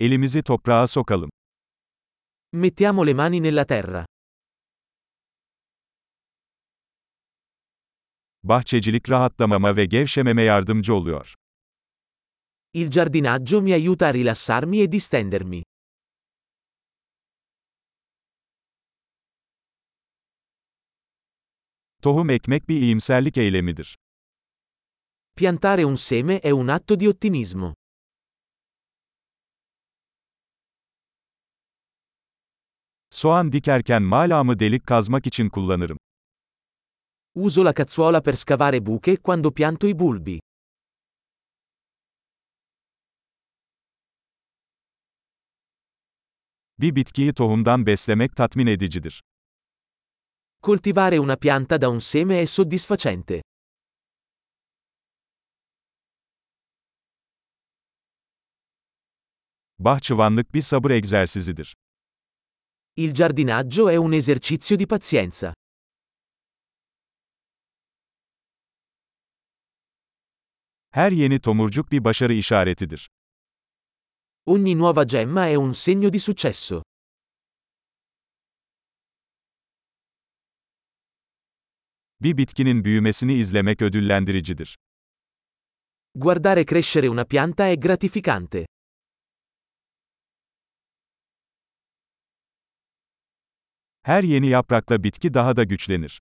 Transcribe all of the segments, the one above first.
Elimizi toprağa sokalım. Mettiamo le mani nella terra. Bahçecilik rahatlamama ve gevşememe yardımcı oluyor. Il giardinaggio mi aiuta a rilassarmi e distendermi. Tohum ekmek bir iyimserlik eylemidir. Piantare un seme è un atto di ottimismo. Soğan dikerken malamı delik kazmak için kullanırım. Uso la cazzuola per scavare buche quando pianto i bulbi. Bir bitkiyi tohumdan beslemek tatmin edicidir. Coltivare una pianta da un seme è soddisfacente. Bahçıvanlık bir sabır egzersizidir. Il giardinaggio è un esercizio di pazienza. Her yeni tomurcuk bir başarı işaretidir. Ogni nuova gemma è un segno di successo. Bir bitkinin büyümesini izlemek ödüllendiricidir. Guardare crescere una pianta è gratificante. Her yeni yaprakla bitki daha da güçlenir.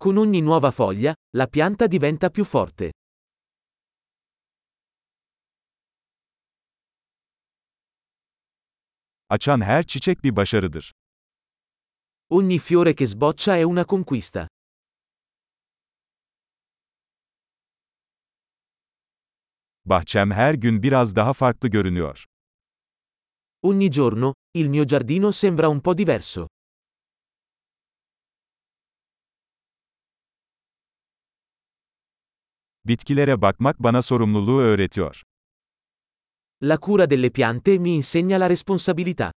Con ogni nuova foglia, la pianta diventa più forte. Açan her çiçek bir başarıdır. Ogni fiore che sboccia è una conquista. Bahçem her gün biraz daha farklı görünüyor. Ogni giorno, il mio giardino sembra un po' diverso. Bitkilere bakmak bana sorumluluğu öğretiyor. La cura delle piante mi insegna la responsabilità.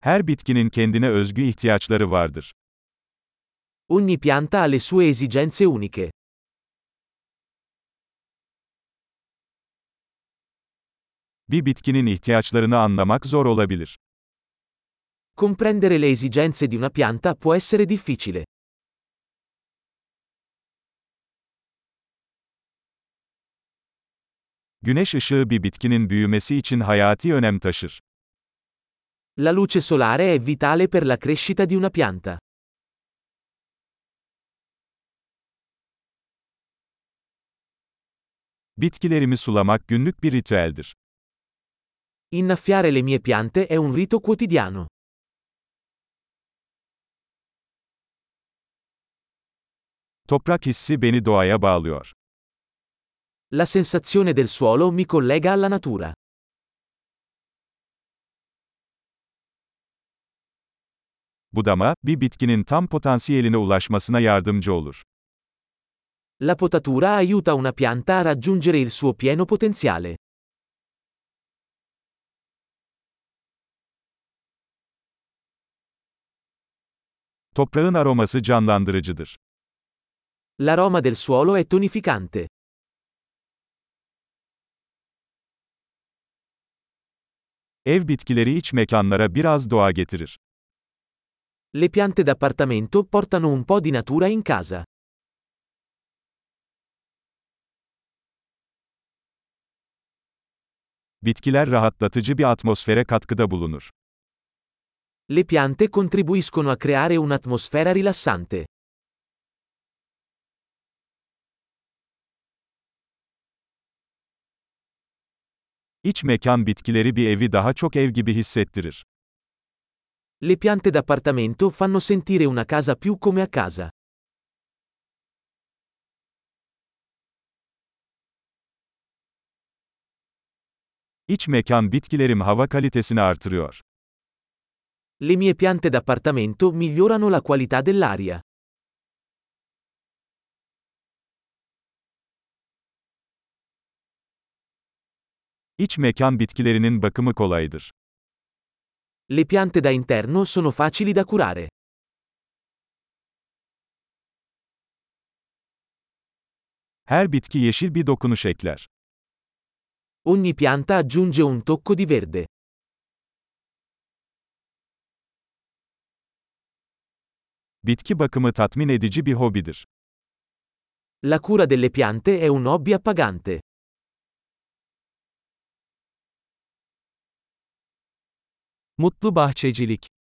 Her bitkinin kendine özgü ihtiyaçları vardır. Ogni pianta ha le sue esigenze uniche. Bir bitkinin ihtiyaçlarını anlamak zor olabilir. Comprendere le esigenze di una pianta può essere difficile. Güneş ışığı bir bitkinin büyümesi için hayati önem taşır. La luce solare è vitale per la crescita di una pianta. Bitkilerimi sulamak günlük bir ritüeldir. Innaffiare le mie piante è un rito quotidiano. Toprak hissi beni doğaya bağlıyor. La sensazione del suolo mi collega alla natura. Budama, bir bitkinin tam potansiyeline ulaşmasına yardımcı olur. La potatura aiuta una pianta a raggiungere il suo pieno potenziale. Toprağın aroması canlandırıcıdır. L'aroma del suolo è tonificante. Ev bitkileri iç mekanlara biraz doğa getirir. Le piante d'appartamento portano un po' di natura in casa. Bitkiler rahatlatıcı bir atmosfere katkıda bulunur. Le piante contribuiscono a creare un'atmosfera rilassante. İç mekan bitkileri bir evi daha çok ev gibi hissettirir. Le piante d'appartamento fanno sentire una casa più come a casa. İç mekan bitkilerim hava kalitesini artırıyor. Le mie piante d'appartamento migliorano la qualità dell'aria. İç mekan bitkilerinin bakımı kolaydır. Le piante da interno sono facili da curare. Her bitki yeşil bir dokunuş ekler. Ogni pianta aggiunge un tocco di verde. Bitki bakımı tatmin edici bir hobidir. La cura delle piante è un hobby appagante. Mutlu bahçecilik